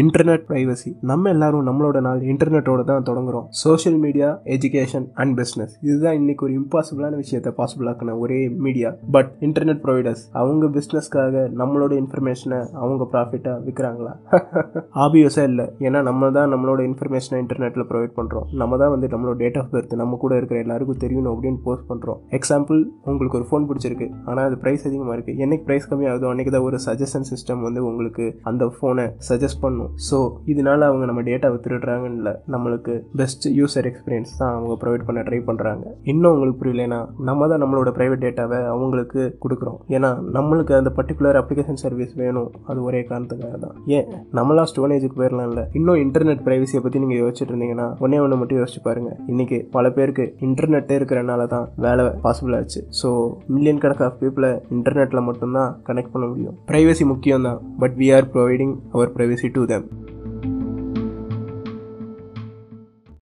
Internet privacy நம்ம எல்லாரும் நம்மளோட நாள் இன்டர்நெட்டோட தான் தொடங்குறோம். Social media education and business இதுதான் இன்னைக்கு ஒரு இம்பாசிபிளான விஷயத்தை பாசிபிள் ஆக்கின ஒரே மீடியா பட் இன்டர்நெட் ப்ரொவைடர்ஸ் அவங்க பிஸ்னஸ்க்காக நம்மளோட இன்ஃபர்மேஷனை அவங்க ப்ராஃபிட்டாக விற்கிறாங்களா ஆபியஸாக இல்லை. ஏன்னா நம்ம தான் நம்மளோட இன்ஃபர்மேஷனை இன்டர்நெட்டில் ப்ரொவைட் பண்ணுறோம் நம்ம தான் வந்து நம்மளோட டேட் ஆஃப் பர்த் நம்ம கூட இருக்கிற எல்லாருக்கும் தெரியணும் அப்படின்னு போஸ்ட் பண்ணுறோம் எக்ஸாம்பிள் உங்களுக்கு ஒரு ஃபோன் பிடிச்சிருக்கு. ஆனால் அது ப்ரைஸ் அதிகமாக இருக்குது என்னைக்கு ப்ரைஸ் கம்மியாகுதோ அன்றைக்கி தான் ஒரு சஜஷன் சிஸ்டம் வந்து உங்களுக்கு அந்த ஃபோனை சஜஸ்ட் பண்ணும். ஸோ இதனால அவங்க நம்ம டேட்டாவை திருடுறாங்கன்னு இல்லை நம்மளுக்கு பெஸ்ட் யூசர் எக்ஸ்பீரியன்ஸ் தான் அவங்க ப்ரொவைட் பண்ண ட்ரை பண்ணுறாங்க இன்னும் உங்களுக்கு புரியலைன்னா நம்ம தான் நம்மளோட ப்ரைவேட் டேட்டாவை அவங்களுக்கு கொடுக்குறோம். ஏன்னா நம்மளுக்கு அந்த பர்டிகுலர் அப்ளிகேஷன் சர்வீஸ் வேணும். அது ஒரே காரணத்துக்காக தான். ஏன்? நம்மளா ஸ்டோனேஜுக்கு போயிடலாம் இல்லை இன்னும் இன்டர்நெட் ப்ரைவசியை பற்றி நீங்கள் யோசிச்சுட்டு இருந்தீங்கன்னா ஒன்றே ஒன்று மட்டும் யோசிச்சு பாருங்க. இன்னைக்கு பல பேருக்கு இன்டர்நெட்டே இருக்கிறனால தான் வேலை பாசிபிள் ஆச்சு. ஸோ மில்லியன் கணக்கு ஆஃப் பீப்புளை இன்டர்நெட்டில் மட்டும்தான் கனெக்ட் பண்ண முடியும். ப்ரைவசி முக்கியம் தான் but we are providing our privacy to them